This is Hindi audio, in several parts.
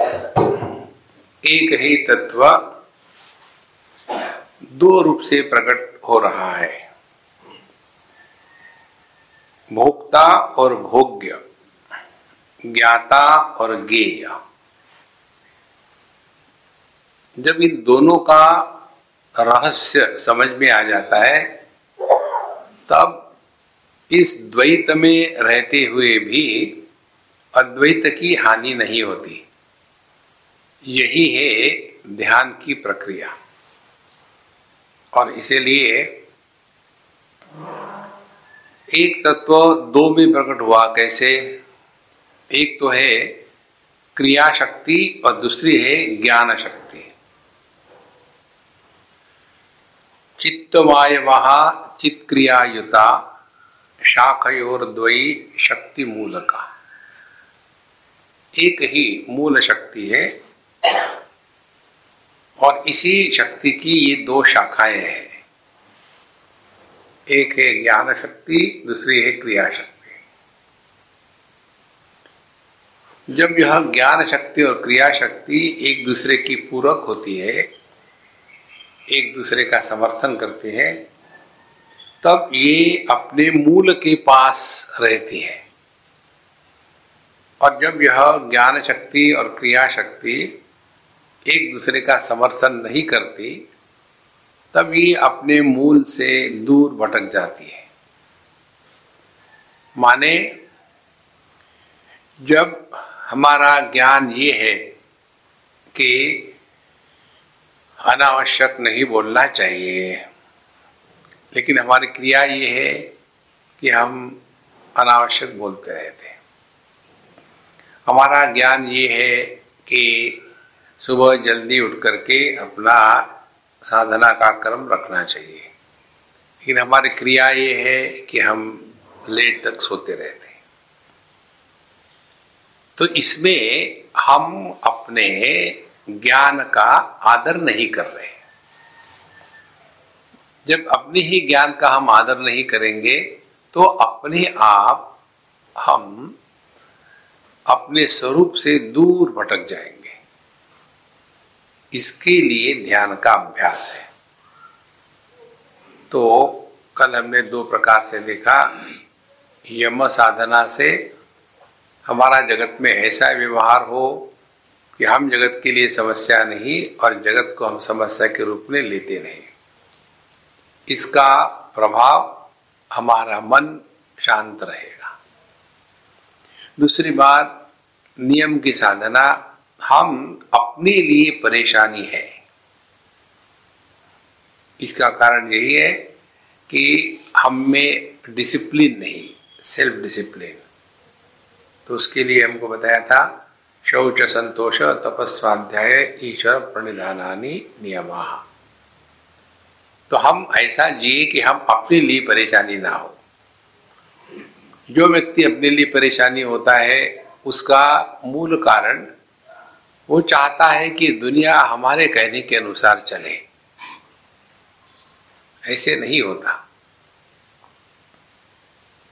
एक ही तत्व दो रूप से प्रकट हो रहा है। भोक्ता और भोग्य, ज्ञाता और ज्ञेय। जब इन दोनों का रहस्य समझ में आ जाता है, तब इस द्वैत में रहते हुए भी अद्वैत की हानि नहीं होती। यही है ध्यान की प्रक्रिया। और इसीलिए एक तत्व दो में प्रकट हुआ कैसे? एक तो है क्रिया शक्ति और दूसरी है ज्ञान शक्ति चित्तवाय वहा चित क्रियायुता शाखयोर द्वयी शक्ति मूल का एक ही मूल शक्ति है और इसी शक्ति की ये दो शाखाएँ हैं। एक है ज्ञान शक्ति, दूसरी है क्रिया शक्ति। जब यह ज्ञान शक्ति और क्रिया शक्ति एक दूसरे की पूरक होती है, एक दूसरे का समर्थन करते हैं, तब ये अपने मूल के पास रहती है। और जब यह ज्ञान शक्ति और क्रिया शक्ति एक दूसरे का समर्थन नहीं करती तब ये अपने मूल से दूर भटक जाती है। माने, जब हमारा ज्ञान ये है कि अनावश्यक नहीं बोलना चाहिए, लेकिन हमारी क्रिया ये है कि हम अनावश्यक बोलते रहते हमारा ज्ञान ये है कि सुबह जल्दी उठ करके अपना साधना का क्रम रखना चाहिए। लेकिन हमारी क्रिया ये है कि हम लेट तक सोते रहते हैं। तो इसमें हम अपने ज्ञान का आदर नहीं कर रहे जब अपने ही ज्ञान का हम आदर नहीं करेंगे तो अपने आप हम अपने स्वरूप से दूर भटक जाएँगे। इसके लिए ध्यान का अभ्यास है? तो कल हमने दो प्रकार से देखा। यम साधना से हमारा जगत में ऐसा व्यवहार हो कि हम जगत के लिए समस्या नहीं और जगत को हम समस्या के रूप में लेते नहीं। इसका प्रभाव हमारा मन शांत रहेगा। दूसरी बात, नियम की साधना हम अपने लिए परेशानी है। इसका कारण यही है कि हम में डिसिप्लिन नहीं सेल्फ डिसिप्लिन तो उसके लिए हमको बताया था, शौच संतोष तपस्वाध्याय ईश्वर प्रणिधानी नियमा। तो हम ऐसा जिए कि हम अपने लिए परेशानी ना हो। जो व्यक्ति अपने लिए परेशानी होता है, उसका मूल कारण वो चाहता है कि दुनिया हमारे कहने के अनुसार चले। ऐसे नहीं होता।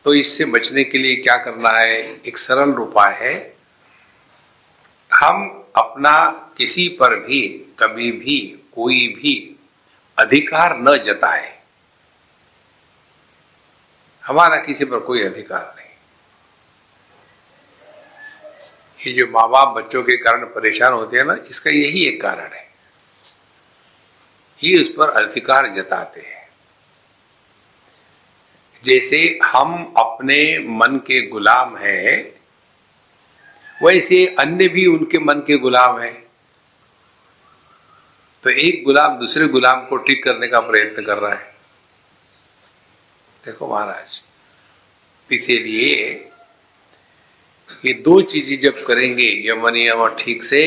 तो इससे बचने के लिए क्या करना है? एक सरल उपाय है। हम अपना किसी पर भी, कभी भी, कोई भी अधिकार न जताए। हमारा किसी पर कोई अधिकार नहीं। ये जो माँ बाप बच्चों के कारण परेशान होते हैं ना, इसका यही एक कारण है। ये उस पर अधिकार जताते हैं। जैसे हम अपने मन के गुलाम हैं, वैसे अन्य भी उनके मन के गुलाम हैं। तो एक गुलाम दूसरे गुलाम को ठीक करने का प्रयत्न कर रहा है। देखो महाराज, इसीलिए ये दो चीज़ें जब करेंगे यमन यम ठीक से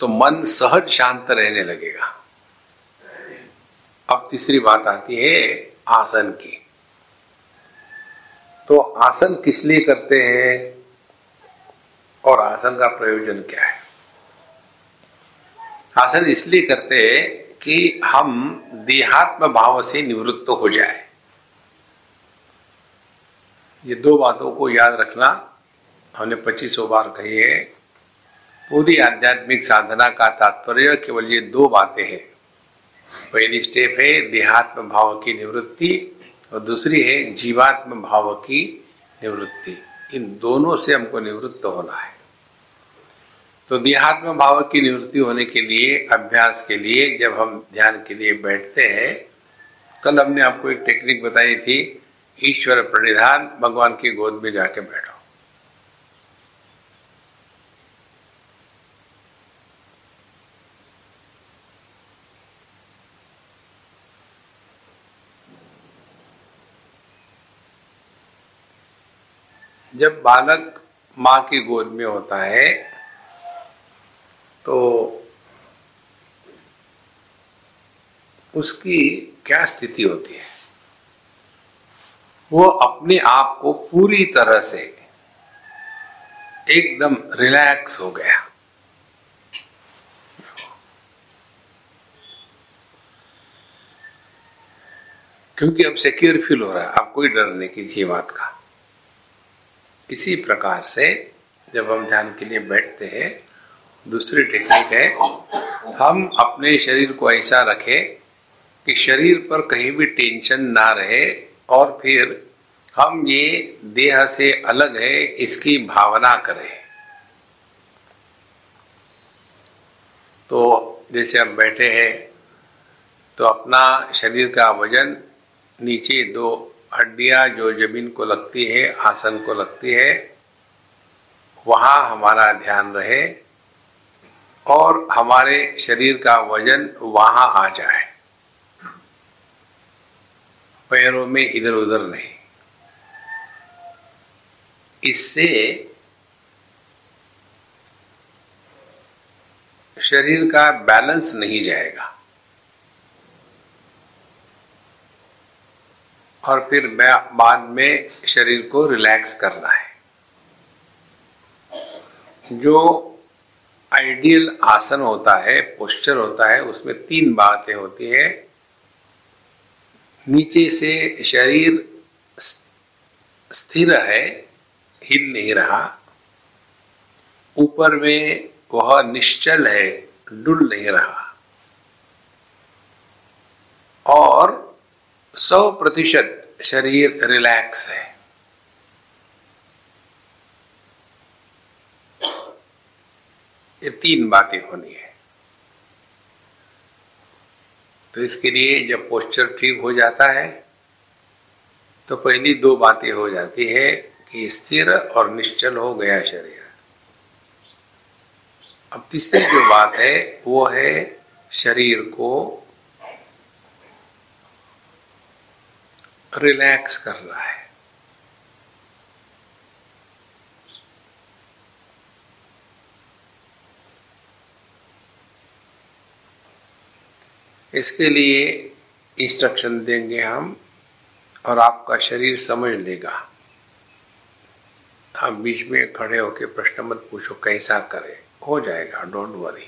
तो मन सहज शांत रहने लगेगा। अब तीसरी बात आती है आसन की। तो आसन किस लिए करते हैं, और आसन का प्रयोजन क्या है? आसन इसलिए करते हैं कि हम देहात्म भाव से निवृत्त हो जाए। ये दो बातों को याद रखना हमने पच्चीसों बार कही है, पूरी आध्यात्मिक साधना का तात्पर्य केवल ये दो बातें हैं। पहली स्टेप है देहात्म भाव की निवृत्ति और दूसरी है जीवात्म भाव की निवृत्ति। इन दोनों से हमको निवृत्त होना है। तो देहात्म भाव की निवृत्ति होने के लिए, अभ्यास के लिए, जब हम ध्यान के लिए बैठते हैं, कल हमने आपको एक टेक्निक बताई थी, ईश्वर प्रणिधान, भगवान की गोद में जाके बैठो। जब बालक माँ की गोद में होता है तो उसकी क्या स्थिति होती है? वो अपने आप को पूरी तरह से एकदम रिलैक्स हो गया। क्योंकि अब सिक्योर फील हो रहा है। अब कोई डर नहीं किसी बात का। इसी प्रकार से जब हम ध्यान के लिए बैठते हैं, दूसरी टेक्निक है, हम अपने शरीर को ऐसा रखें कि शरीर पर कहीं भी टेंशन ना रहे और फिर हम ये देह से अलग है, इसकी भावना करें। तो जैसे हम बैठे हैं तो अपना शरीर का वज़न नीचे दो हड्डियाँ जो ज़मीन को लगती है, आसन को लगती है, वहाँ हमारा ध्यान रहे और हमारे शरीर का वज़न वहाँ आ जाए। पैरों में इधर उधर नहीं। इससे शरीर का बैलेंस नहीं जाएगा। और फिर मैं बाद में शरीर को रिलैक्स करना है। जो आइडियल आसन होता है पोस्चर होता है, उसमें तीन बातें होती है। नीचे से शरीर स्थिर है, हिल नहीं रहा। ऊपर में वह निश्चल है, डुल नहीं रहा। और सौ प्रतिशत शरीर रिलैक्स है। ये तीन बातें होनी है। तो इसके लिए जब पोस्चर ठीक हो जाता है तो पहली दो बातें हो जाती है कि स्थिर और निश्चल हो गया शरीर। अब तीसरी जो बात है, वो है शरीर को रिलैक्स कर रहा है। इसके लिए इंस्ट्रक्शन देंगे हम और आपका शरीर समझ लेगा। आप बीच में खड़े होकर प्रश्न मत पूछो, कैसा करें? हो जाएगा डोंट वरी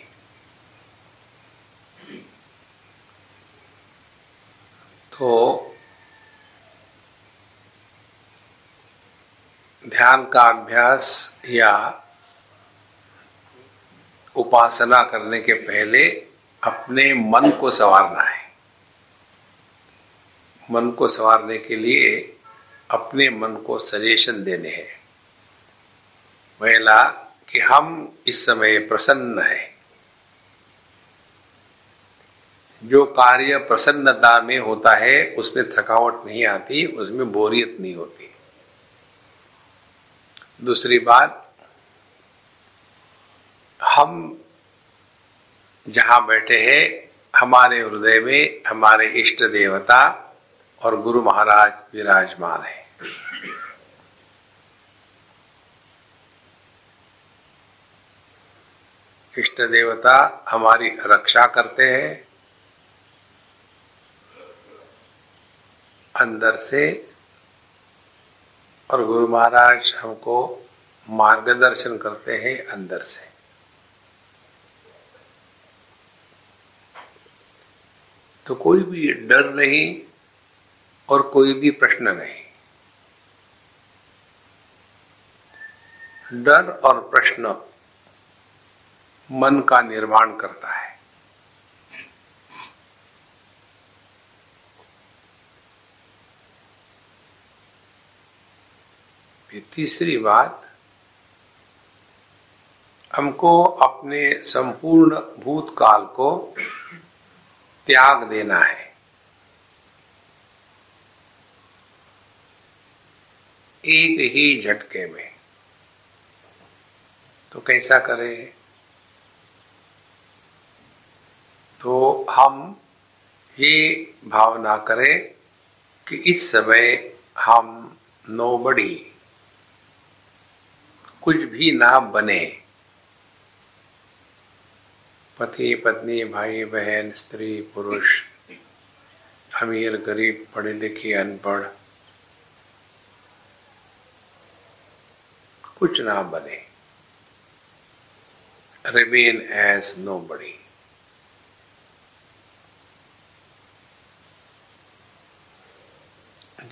तो ध्यान का अभ्यास या उपासना करने के पहले अपने मन को संवारना है। मन को संवारने के लिए अपने मन को सजेशन देने हैं। पहला कि हम इस समय प्रसन्न है। जो कार्य प्रसन्नता में होता है, उसमें थकावट नहीं आती, उसमें बोरियत नहीं होती। दूसरी बात, हम जहाँ बैठे हैं, हमारे हृदय में हमारे इष्ट देवता और गुरु महाराज विराजमान है। इष्ट देवता हमारी रक्षा करते हैं। अंदर से और गुरु महाराज हमको मार्गदर्शन करते हैं अंदर से। तो कोई भी डर नहीं और कोई भी प्रश्न नहीं। डर और प्रश्न मन का निर्माण करता है। तीसरी बात, हमको अपने संपूर्ण भूतकाल को त्याग देना है। एक ही झटके में। तो कैसा करें? तो हम ये भावना करें कि इस समय हम नोबड़ी कुछ भी ना बने। पति, पत्नी, भाई, बहन, स्त्री, पुरुष, अमीर, गरीब, पढ़े लिखे, अनपढ़, कुछ ना बने। रिमेन एज नो बड़ी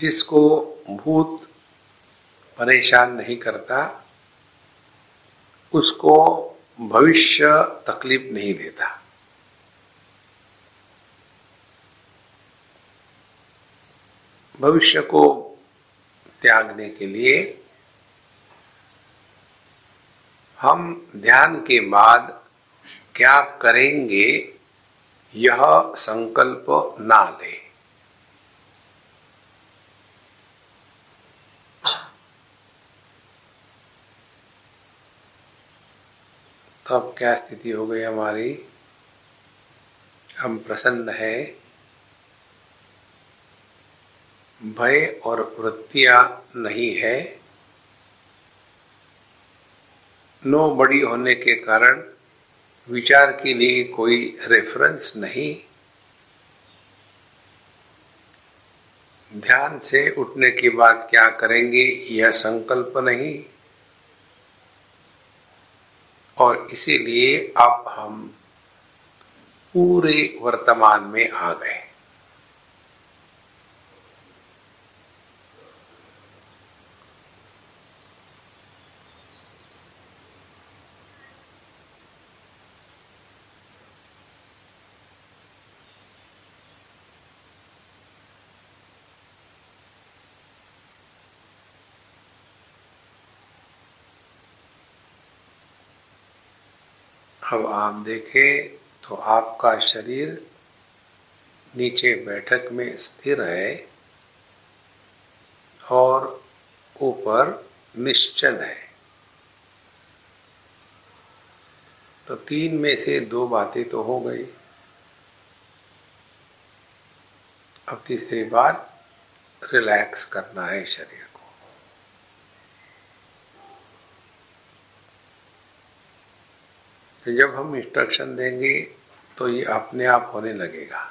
जिसको भूत परेशान नहीं करता उसको भविष्य तकलीफ़ नहीं देता। भविष्य को त्यागने के लिए हम ध्यान के बाद क्या करेंगे, यह संकल्प ना ले। अब क्या स्थिति हो गई हमारी? हम प्रसन्न है। भय और वृत्तियाँ नहीं है। नो बड़ी होने के कारण विचार के लिए कोई रेफरेंस नहीं। ध्यान से उठने के बाद क्या करेंगे, यह संकल्प नहीं। और इसीलिए अब हम पूरे वर्तमान में आ गए अब आप देखें तो आपका शरीर नीचे बैठक में स्थिर है और ऊपर निश्चल है। तो तीन में से दो बातें तो हो गई। अब तीसरी बात, रिलैक्स करना है शरीर। जब हम इंस्ट्रक्शन देंगे तो ये अपने आप होने लगेगा।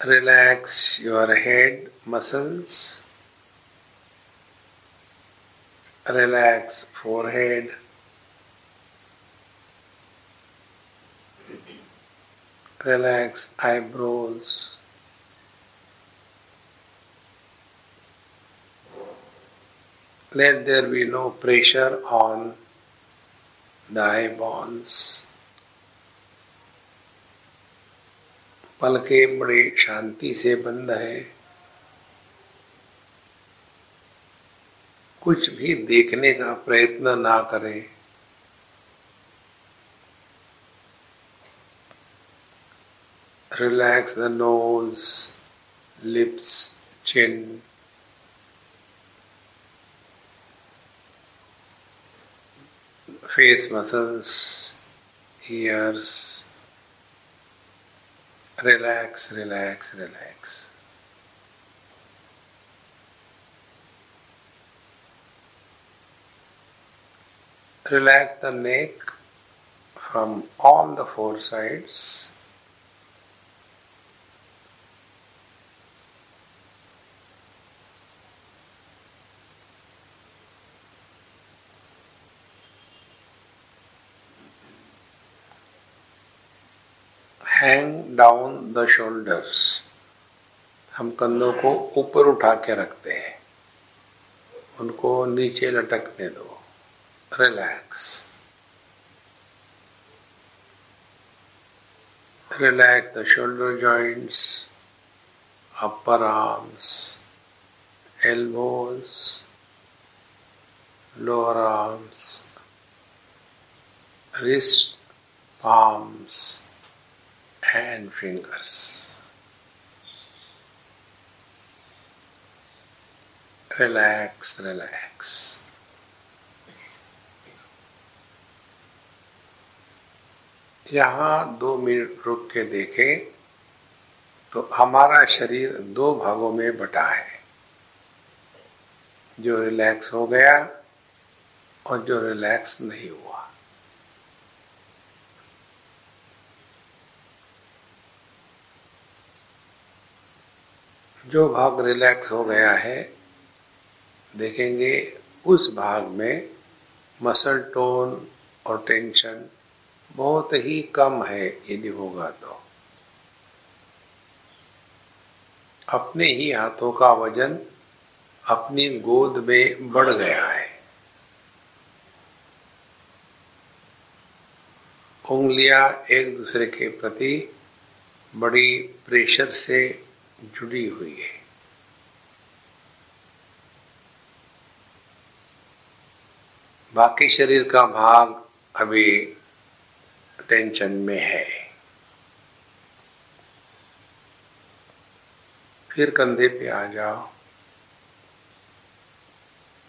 Relax your head muscles relax forehead relax eyebrows let there be no pressure on the eyeballs. पलके बड़े शांति से बंद है। कुछ भी देखने का प्रयत्न ना करें। Relax the nose lips chin face muscles, ears. Relax, relax, relax. Relax the neck from all the four sides. Shoulders. हम कंधों को ऊपर उठा के रखते हैं। उनको नीचे लटकने दो। Relax. Relax the shoulder joints upper arms elbows lower arms wrist, palms, and fingers. Relax relax यहाँ दो मिनट रुक के देखें तो हमारा शरीर दो भागों में बटा है। जो रिलैक्स हो गया और जो रिलैक्स नहीं हुआ। जो भाग रिलैक्स हो गया है, देखेंगे उस भाग में मसल टोन और टेंशन बहुत ही कम है यदि होगा तो। अपने ही हाथों का वज़न अपनी गोद में बढ़ गया है। उंगलियाँ एक दूसरे के प्रति बड़ी प्रेशर से जुड़ी हुई है। बाकी शरीर का भाग अभी टेंशन में है। फिर कंधे पे आ जाओ।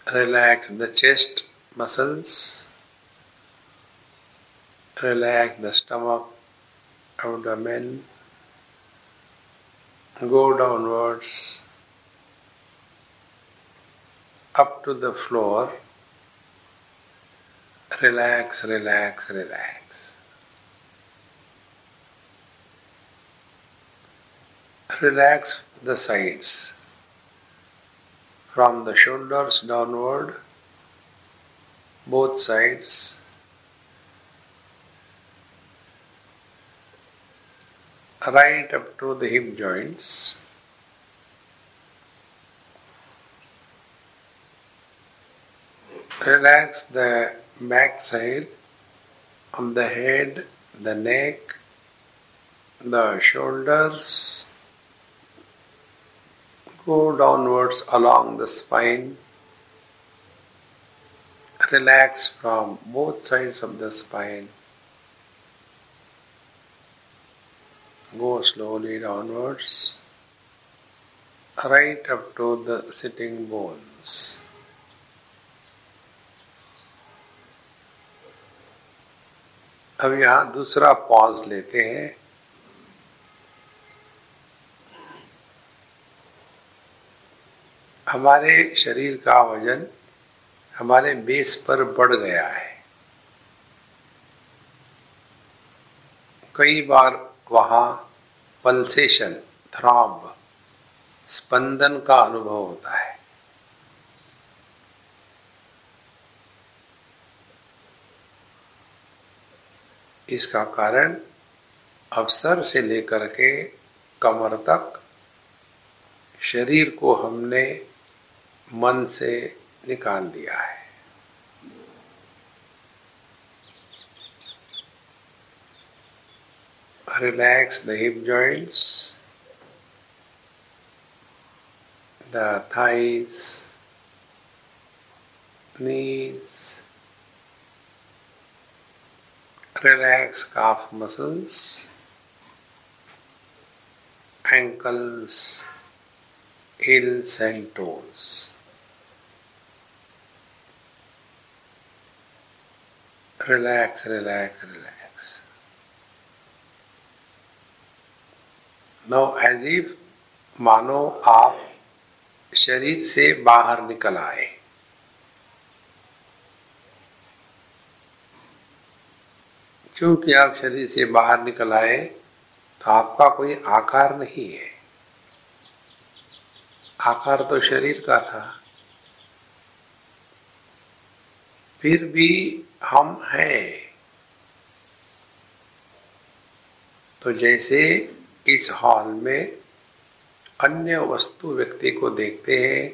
Relax the chest muscles relax the stomach abdomen go downwards up to the floor relax, relax, relax. Relax the sides from the shoulders downward, both sides. Right up to the hip joints. Relax the back side on the head, the neck, the shoulders. Go downwards along the spine. Relax from both sides of the spine. Go slowly downwards, right up to the sitting bones. अब यहाँ दूसरा पॉज लेते हैं हमारे शरीर का वज़न हमारे बेस पर बढ़ गया है कई बार वहाँ पल्सेशन थ्रॉब स्पंदन का अनुभव होता है। इसका कारण अवसर से लेकर के कमर तक शरीर को हमने मन से निकाल दिया है। relax the hip joints, the thighs, knees, relax calf muscles, ankles, heels and toes. Relax, relax, relax. Now as if मानो आप शरीर से बाहर निकल आए। क्योंकि आप शरीर से बाहर निकल आए तो आपका कोई आकार नहीं है। आकार तो शरीर का था। फिर भी हम हैं। तो जैसे इस हॉल में अन्य वस्तु व्यक्ति को देखते हैं,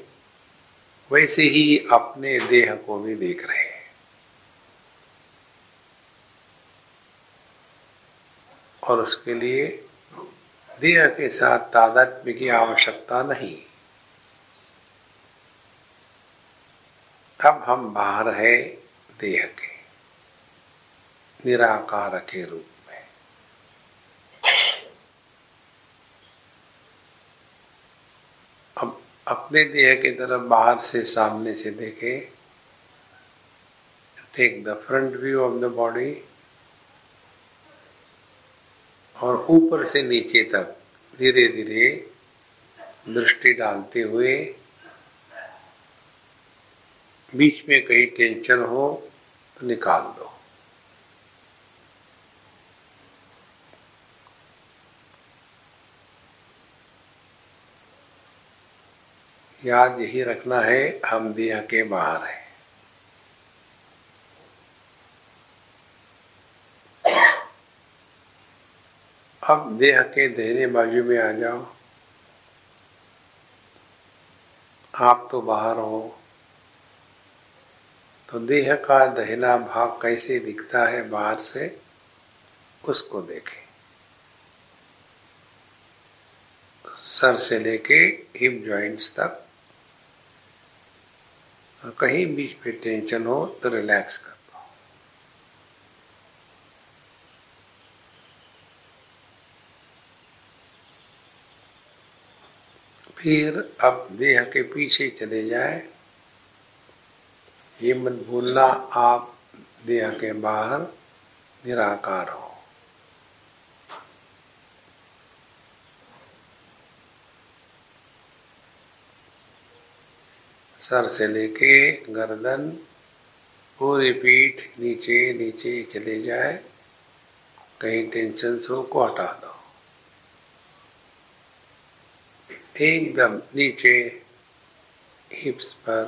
वैसे ही अपने देह को भी देख रहे हैं। और उसके लिए देह के साथ तादात्म्य की आवश्यकता नहीं। अब हम बाहर है देह के, निराकार के रूप में अब अपने देह की तरफ़ बाहर से, सामने से देखे। Take the front view of the body और ऊपर से नीचे तक धीरे धीरे दृष्टि डालते हुए। बीच में कहीं टेंशन हो तो निकाल दो। याद यही रखना है, हम दिया के बाहर है। अब देह के देहने बाजू में आ जाओ। आप तो बाहर हो। तो देह का दहना भाग कैसे दिखता है बाहर से, उसको देखें। सर से लेके हिप जॉइंट्स तक कहीं बीच पे टेंशन हो तो रिलैक्स कर फिर अब देह के पीछे चले जाए। ये मत भूलना, आप देह के बाहर निराकार हो। सर से लेके गर्दन, पूरी पीठ नीचे नीचे चले जाए। कहीं टेंशन हो, को हटा दो। एकदम नीचे हिप्स पर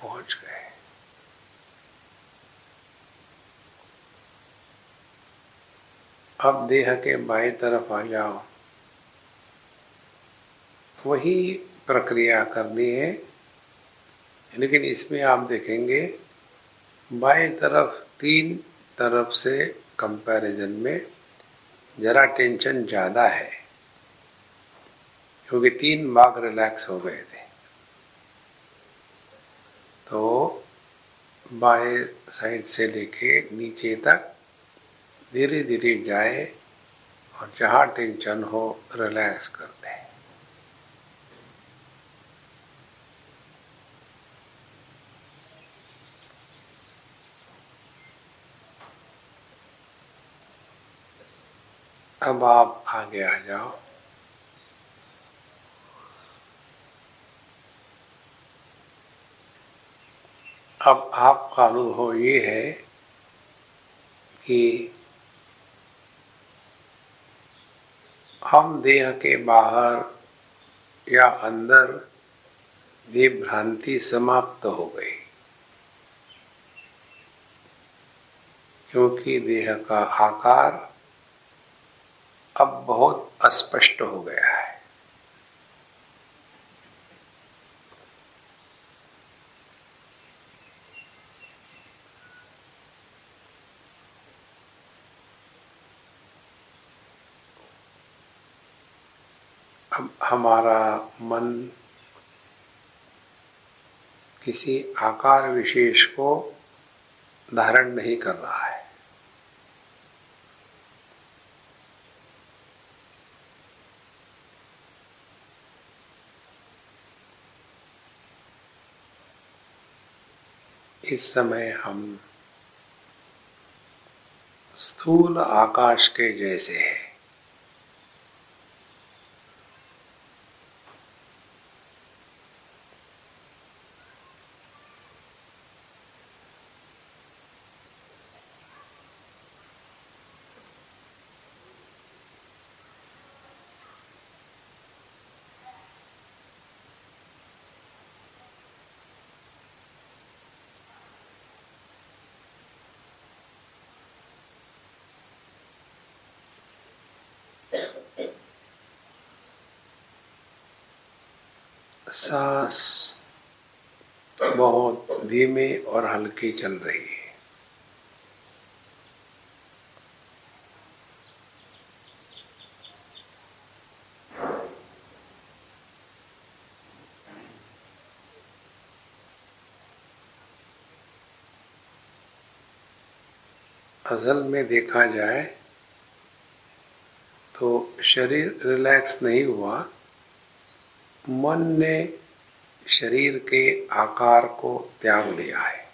पहुँच गए। अब देह के बाएँ तरफ़ आ जाओ। वही प्रक्रिया करनी है। लेकिन इसमें आप देखेंगे, बाएँ तरफ़, तीन तरफ़ से कंपैरिजन में जरा टेंशन ज़्यादा है, क्योंकि तीन बाघ रिलैक्स हो गए थे। तो बाएँ साइड से लेके नीचे तक धीरे धीरे जाए और जहाँ टेंशन हो रिलैक्स कर दे। अब आप आगे आ जाओ अब आपका अनुभव ये है कि हम देह के बाहर या अंदर ये भ्रांति समाप्त हो गई क्योंकि देह का आकार अब बहुत अस्पष्ट हो गया है। अब हमारा मन किसी आकार विशेष को धारण नहीं कर रहा है इस समय हम स्थूल आकाश के जैसे हैं। सांस बहुत धीमे और हल्की चल रही है। असल में देखा जाए तो शरीर रिलैक्स नहीं हुआ। मन ने शरीर के आकार को त्याग लिया है।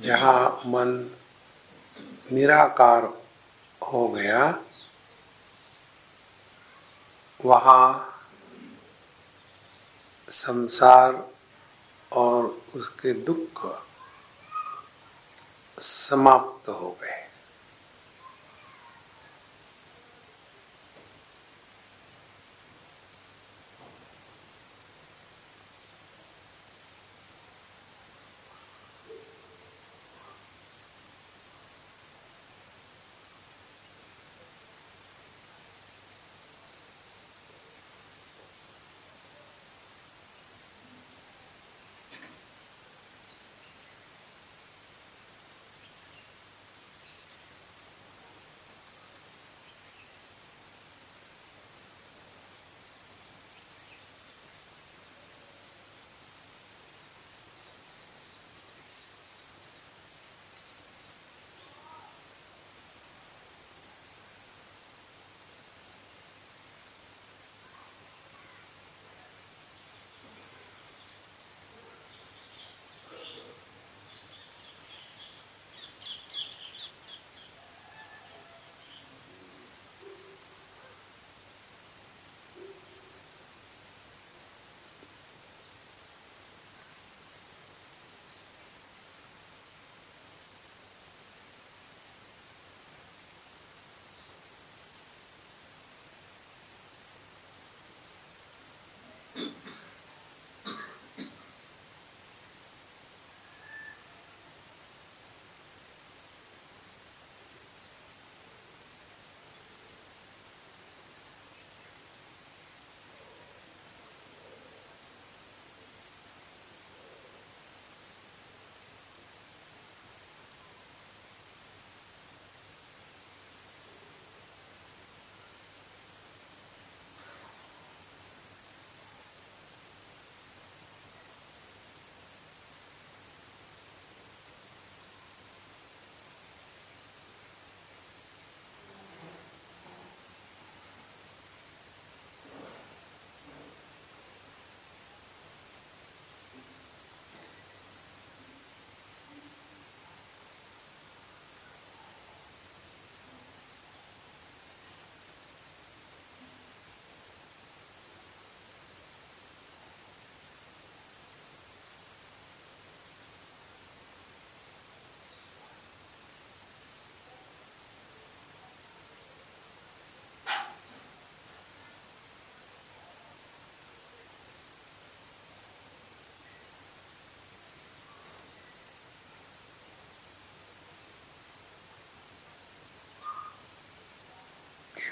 जहाँ मन निराकार हो गया, वहाँ संसार और उसके दुख समाप्त हो गए।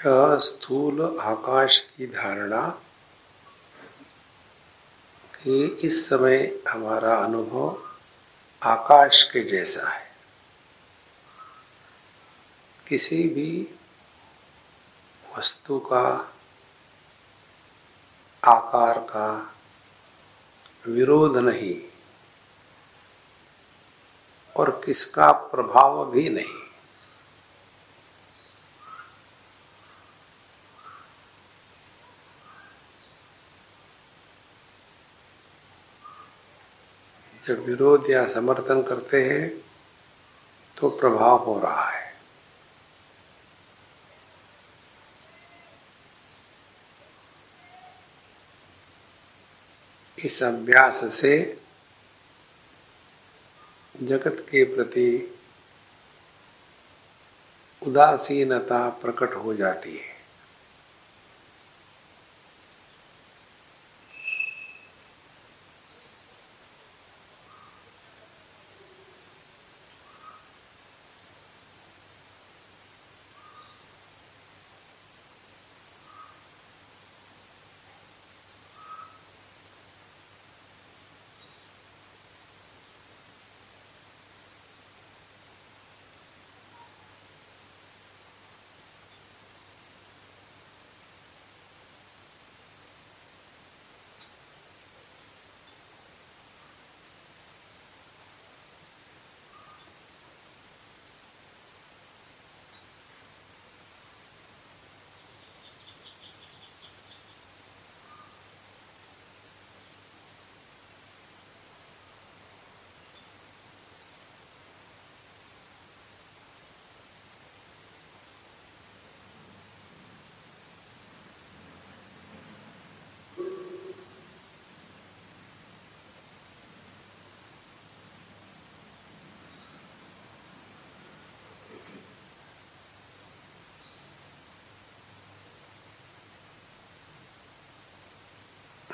यह स्थूल आकाश की धारणा कि इस समय हमारा अनुभव आकाश के जैसा है। किसी भी वस्तु का, आकार का विरोध नहीं और किसका प्रभाव भी नहीं। जब विरोध या समर्थन करते हैं तो प्रभाव हो रहा है। इस अभ्यास से जगत के प्रति उदासीनता प्रकट हो जाती है।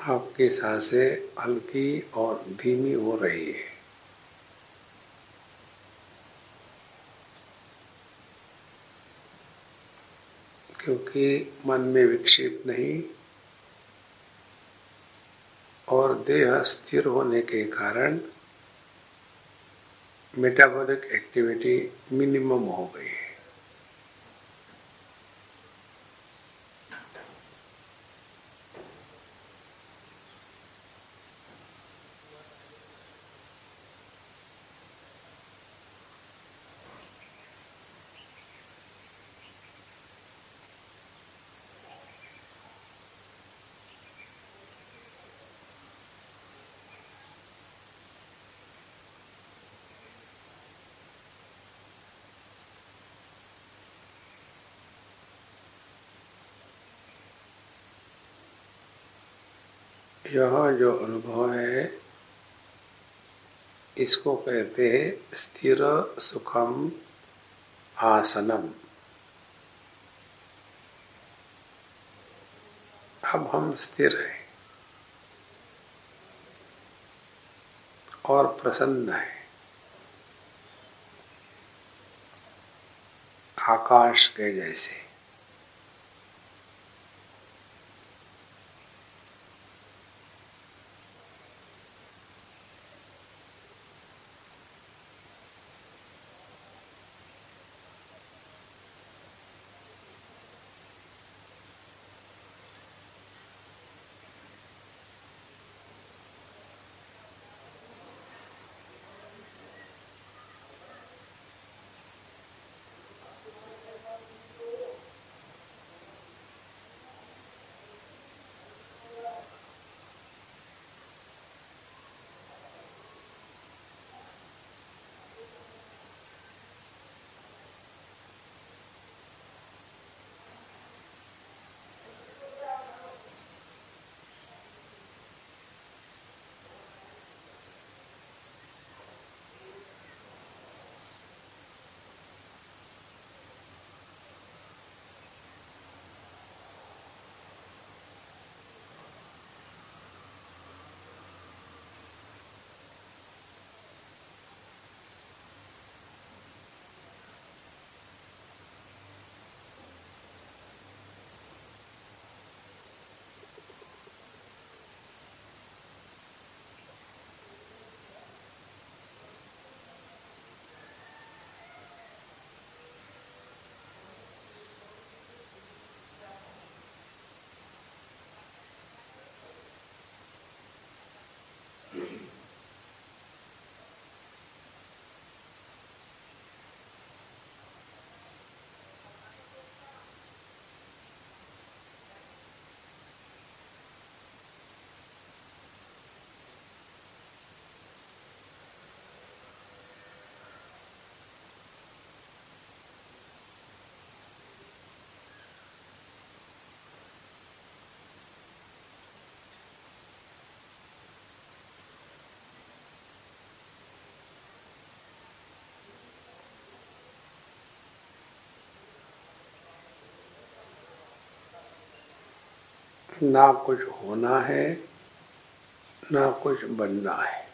आपकी साँसें हल्की और धीमी हो रही है। क्योंकि मन में विक्षेप नहीं और देह स्थिर होने के कारण मेटाबॉलिक एक्टिविटी मिनिमम हो गई है। यह जो अनुभव है, इसको कहते हैं स्थिर सुखम आसनम। अब हम स्थिर हैं और प्रसन्न है। आकाश के जैसे। ना कुछ होना है, ना कुछ बनना है।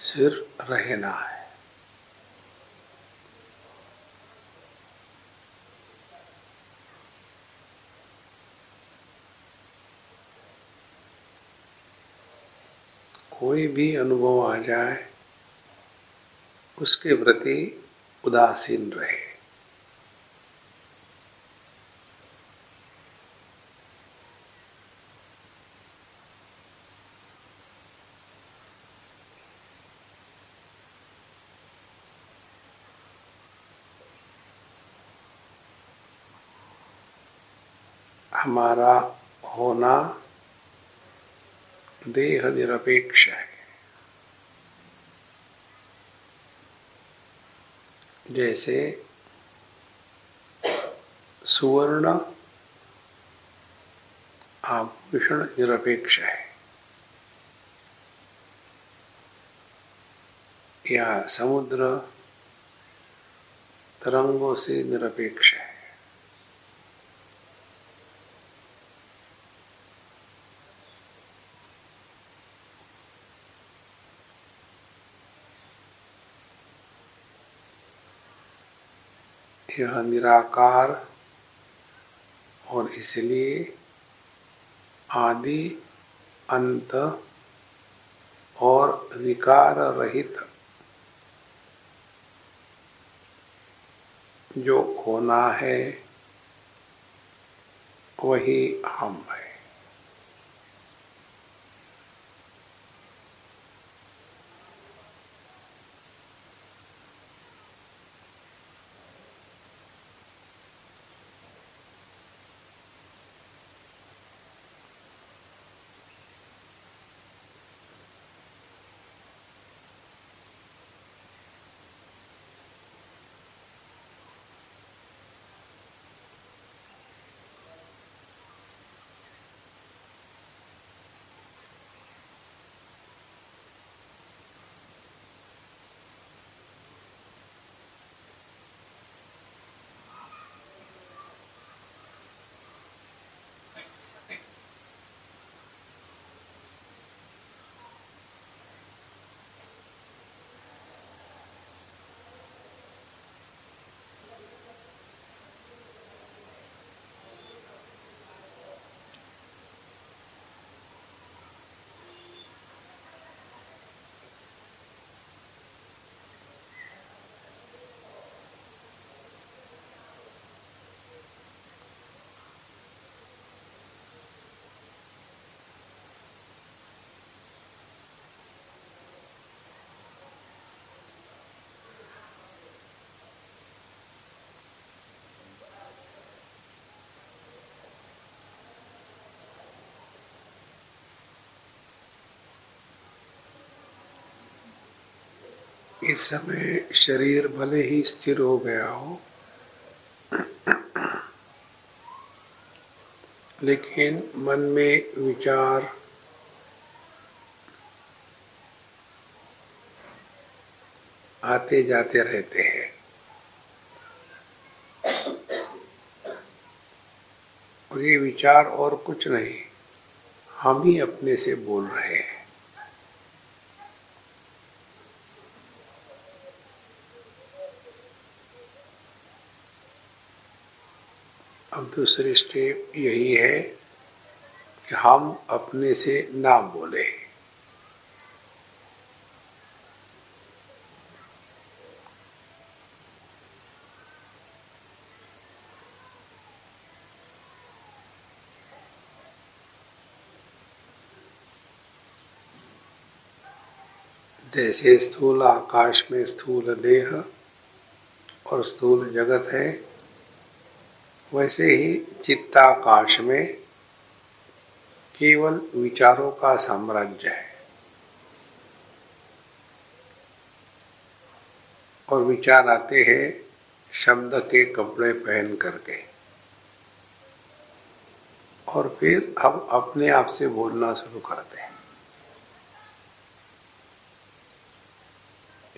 सिर्फ़ रहना है। कोई भी अनुभव आ जाए, उसके प्रति उदासीन रहे। हमारा होना देह निरपेक्ष है। जैसे सुवर्ण आभूषण निरपेक्ष है। या समुद्र तरंगों से निरपेक्ष है। यह निराकार और इसलिए आदि अंत और विकार रहित जो होना है, वही हम है। इस समय शरीर भले ही स्थिर हो गया हो, लेकिन मन में विचार, आते जाते रहते हैं। और ये विचार और कुछ नहीं, हम ही अपने से बोल रहे हैं। अब दूसरी स्टेप यही है कि हम अपने से ना बोले। जैसे स्थूल आकाश में स्थूल देह और स्थूल जगत है वैसे ही चित्ताकाश में केवल विचारों का साम्राज्य है। और विचार आते हैं शब्द के कपड़े पहन करके। और फिर हम अपने आप से बोलना शुरू करते हैं।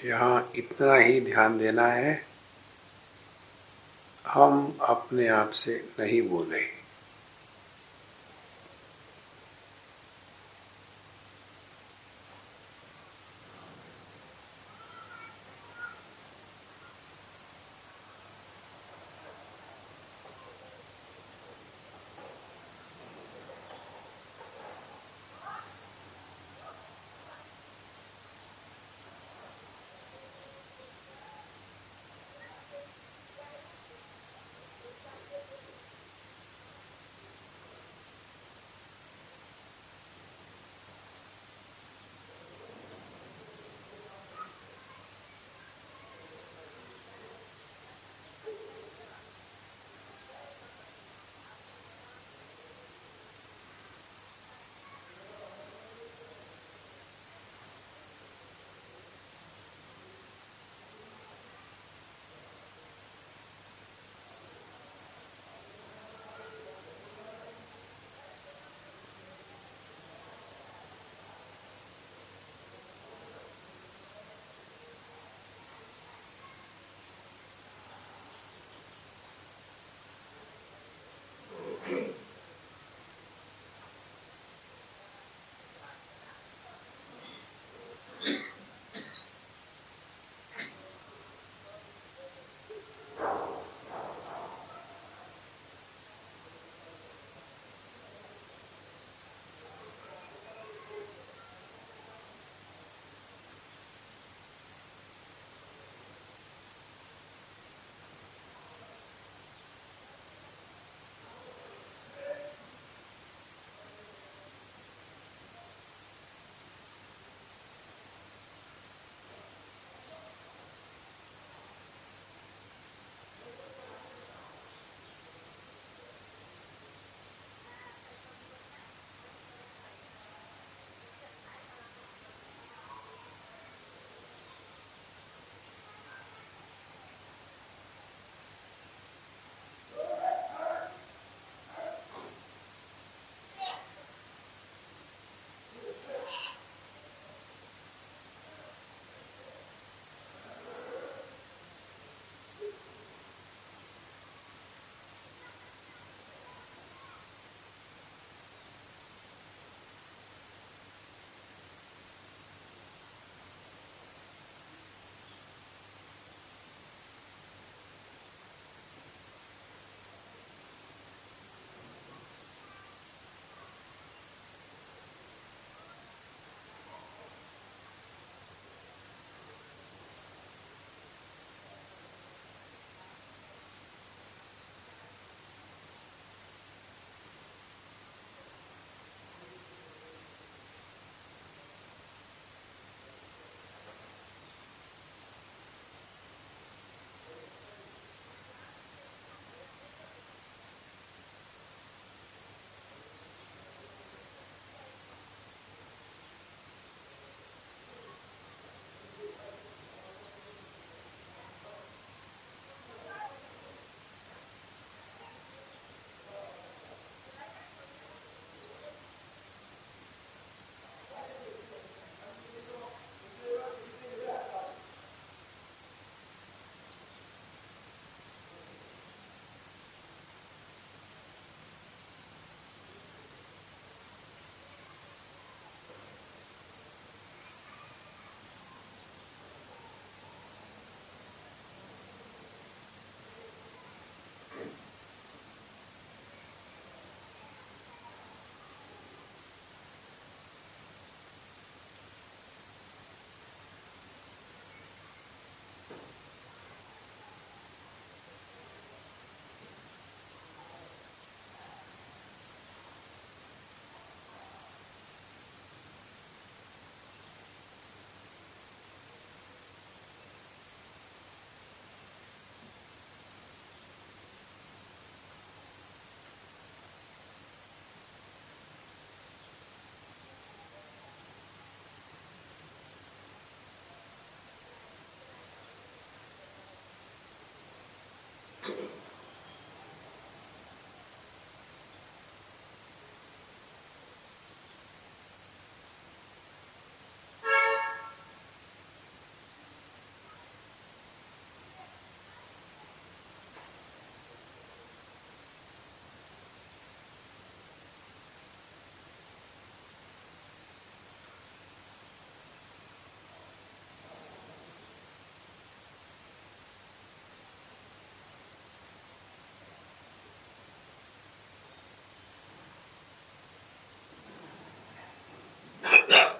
यहाँ इतना ही ध्यान देना है। हम अपने आप से नहीं बोले that.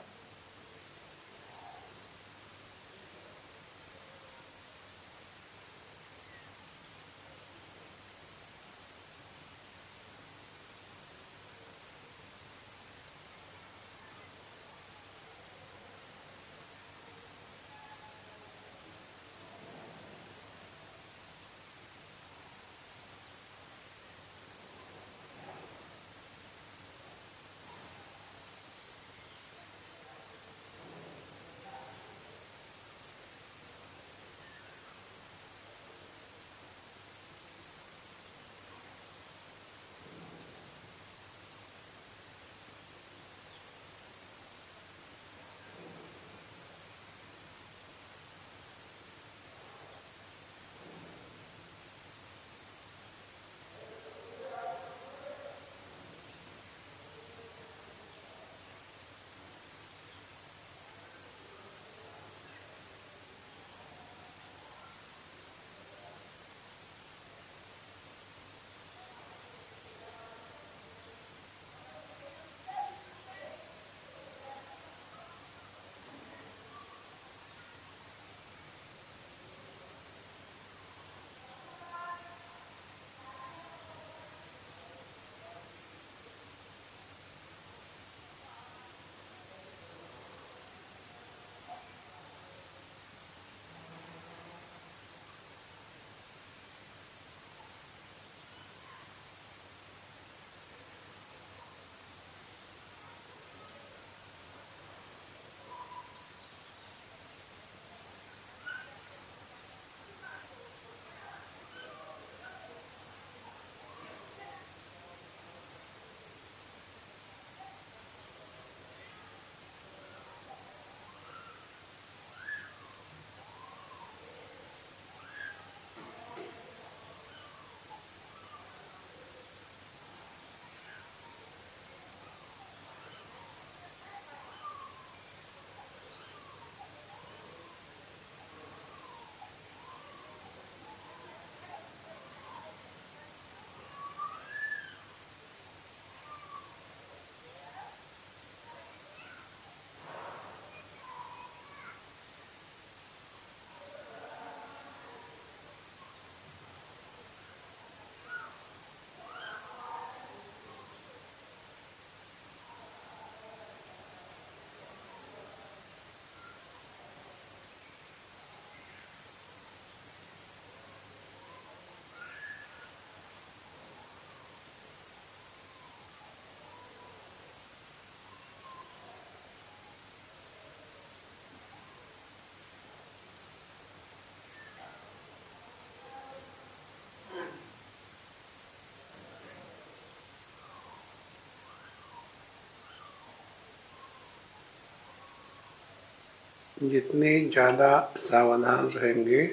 जितने ज़्यादा सावधान रहेंगे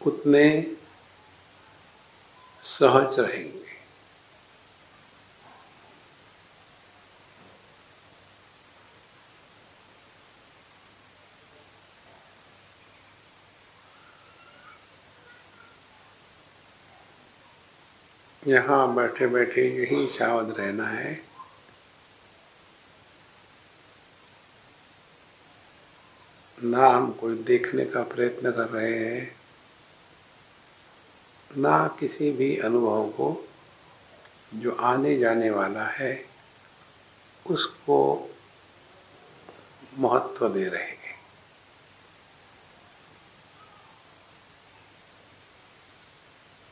उतने सहज रहेंगे। यहाँ बैठे बैठे यही सावध रहना है। ना हम कोई देखने का प्रयत्न कर रहे हैं, ना किसी भी अनुभव को जो आने जाने वाला है, उसको महत्व दे रहे हैं।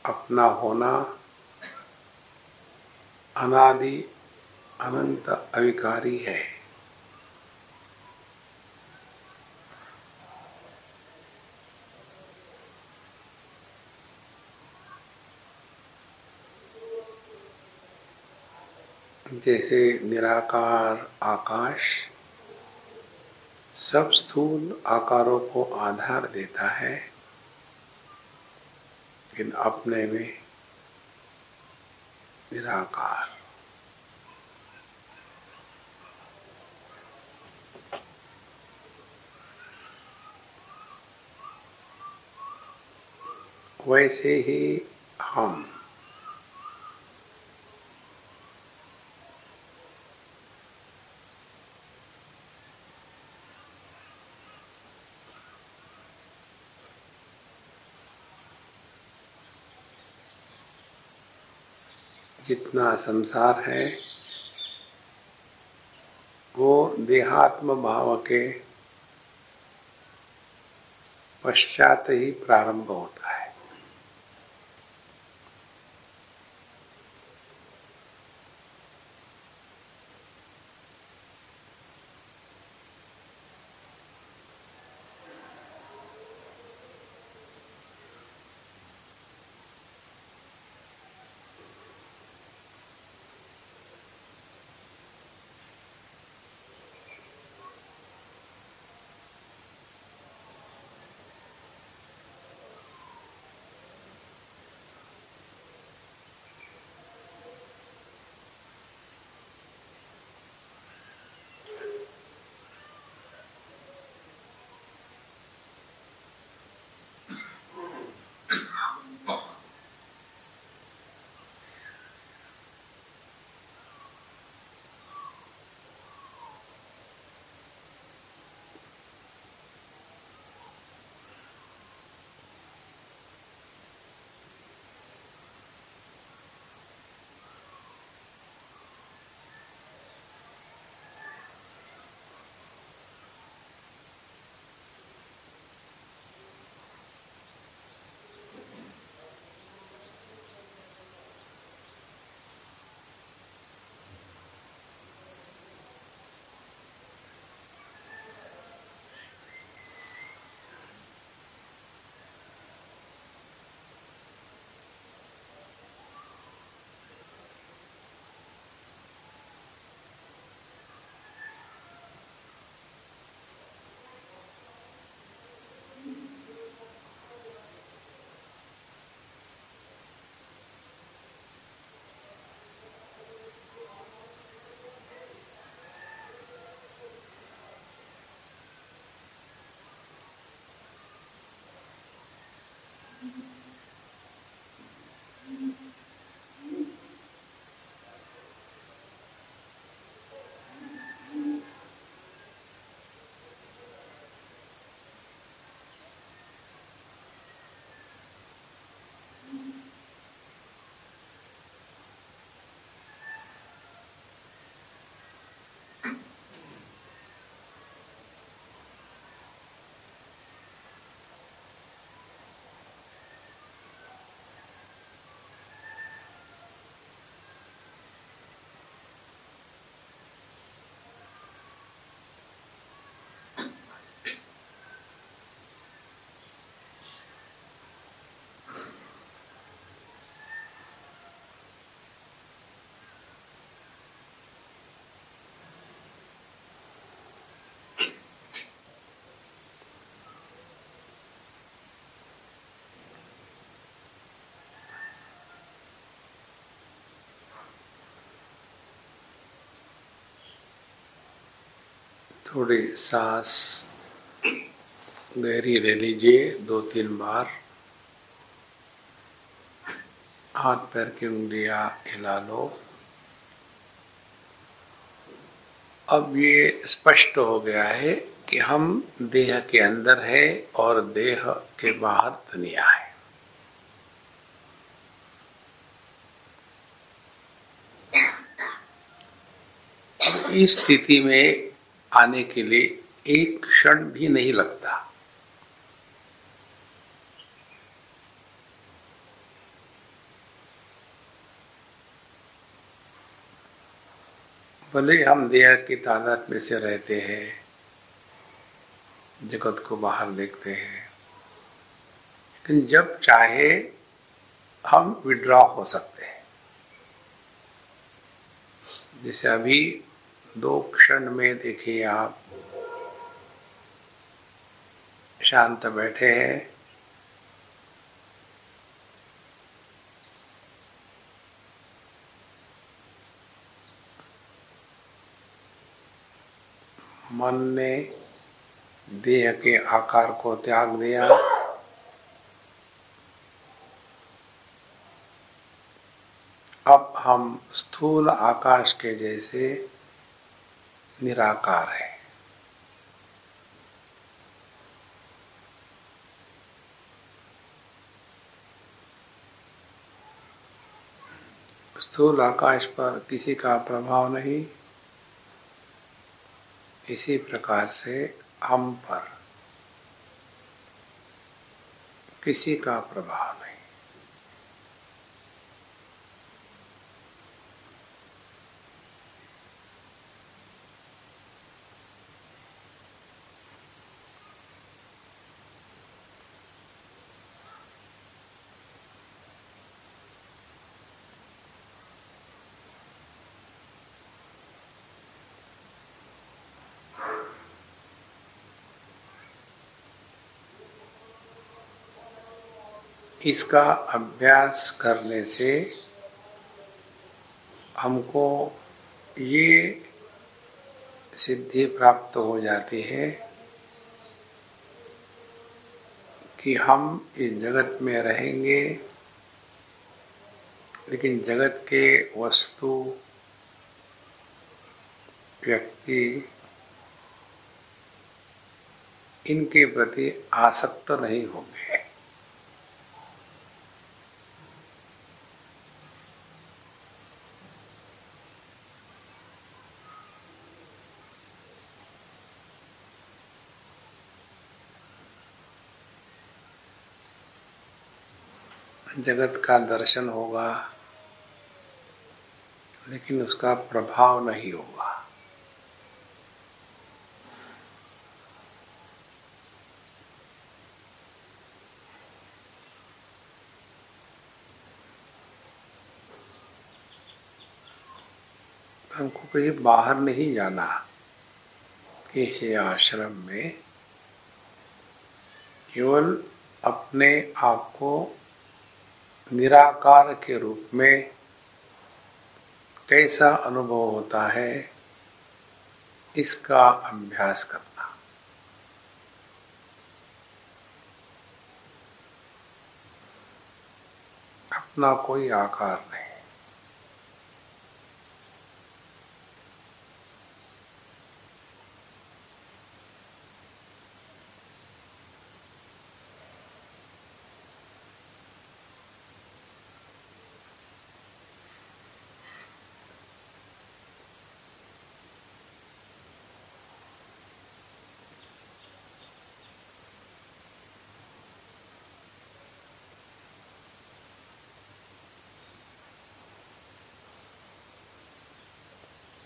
अपना होना अनादि अनंत अविकारी है। जैसे निराकार आकाश सब स्थूल आकारों को आधार देता है, लेकिन अपने में निराकार। वैसे ही हम जितना संसार है वो देहात्म भाव के पश्चात ही प्रारंभ होता है। थोड़ी सांस गहरी ले लीजिए दो तीन बार। हाथ पैर की उंगलियाँ हिला लो। अब ये स्पष्ट हो गया है कि हम देह के अंदर है और देह के बाहर दुनिया है। इस स्थिति में आने के लिए एक क्षण भी नहीं लगता। भले हम देह की तादाद में से रहते हैं, जगत को बाहर देखते हैं, लेकिन जब चाहे हम विड्रॉ हो सकते हैं। जैसे अभी दो क्षण में देखिए आप। शांत बैठे हैं। मन ने देह के आकार को त्याग दिया। अब हम स्थूल आकाश के जैसे निराकार है। स्थूल आकाश पर किसी का प्रभाव नहीं। इसी प्रकार से हम पर किसी का प्रभाव नहीं। इसका अभ्यास करने से हमको ये सिद्धि प्राप्त हो जाती है कि हम इस जगत में रहेंगे, लेकिन जगत के वस्तु, व्यक्ति, इनके प्रति आसक्त नहीं होंगे। जगत का दर्शन होगा, लेकिन उसका प्रभाव नहीं होगा। हमको कहीं बाहर नहीं जाना किसी आश्रम में, केवल अपने आप को निराकार के रूप में कैसा अनुभव होता है, इसका अभ्यास करना। अपना कोई आकार नहीं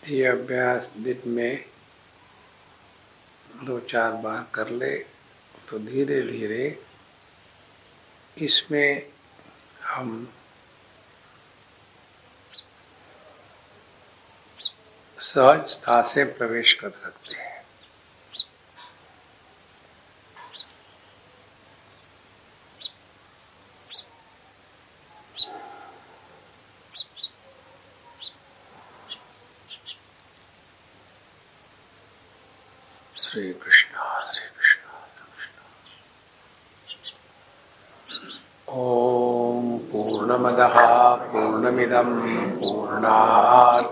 ये अभ्यास दिन में दो चार बार कर ले तो धीरे धीरे इसमें हम सहजता से प्रवेश कर सकते हैं श्री कृष्ण श्री कृष्ण ॐ पूर्णमदः पूर्णमिदं पूर्णात्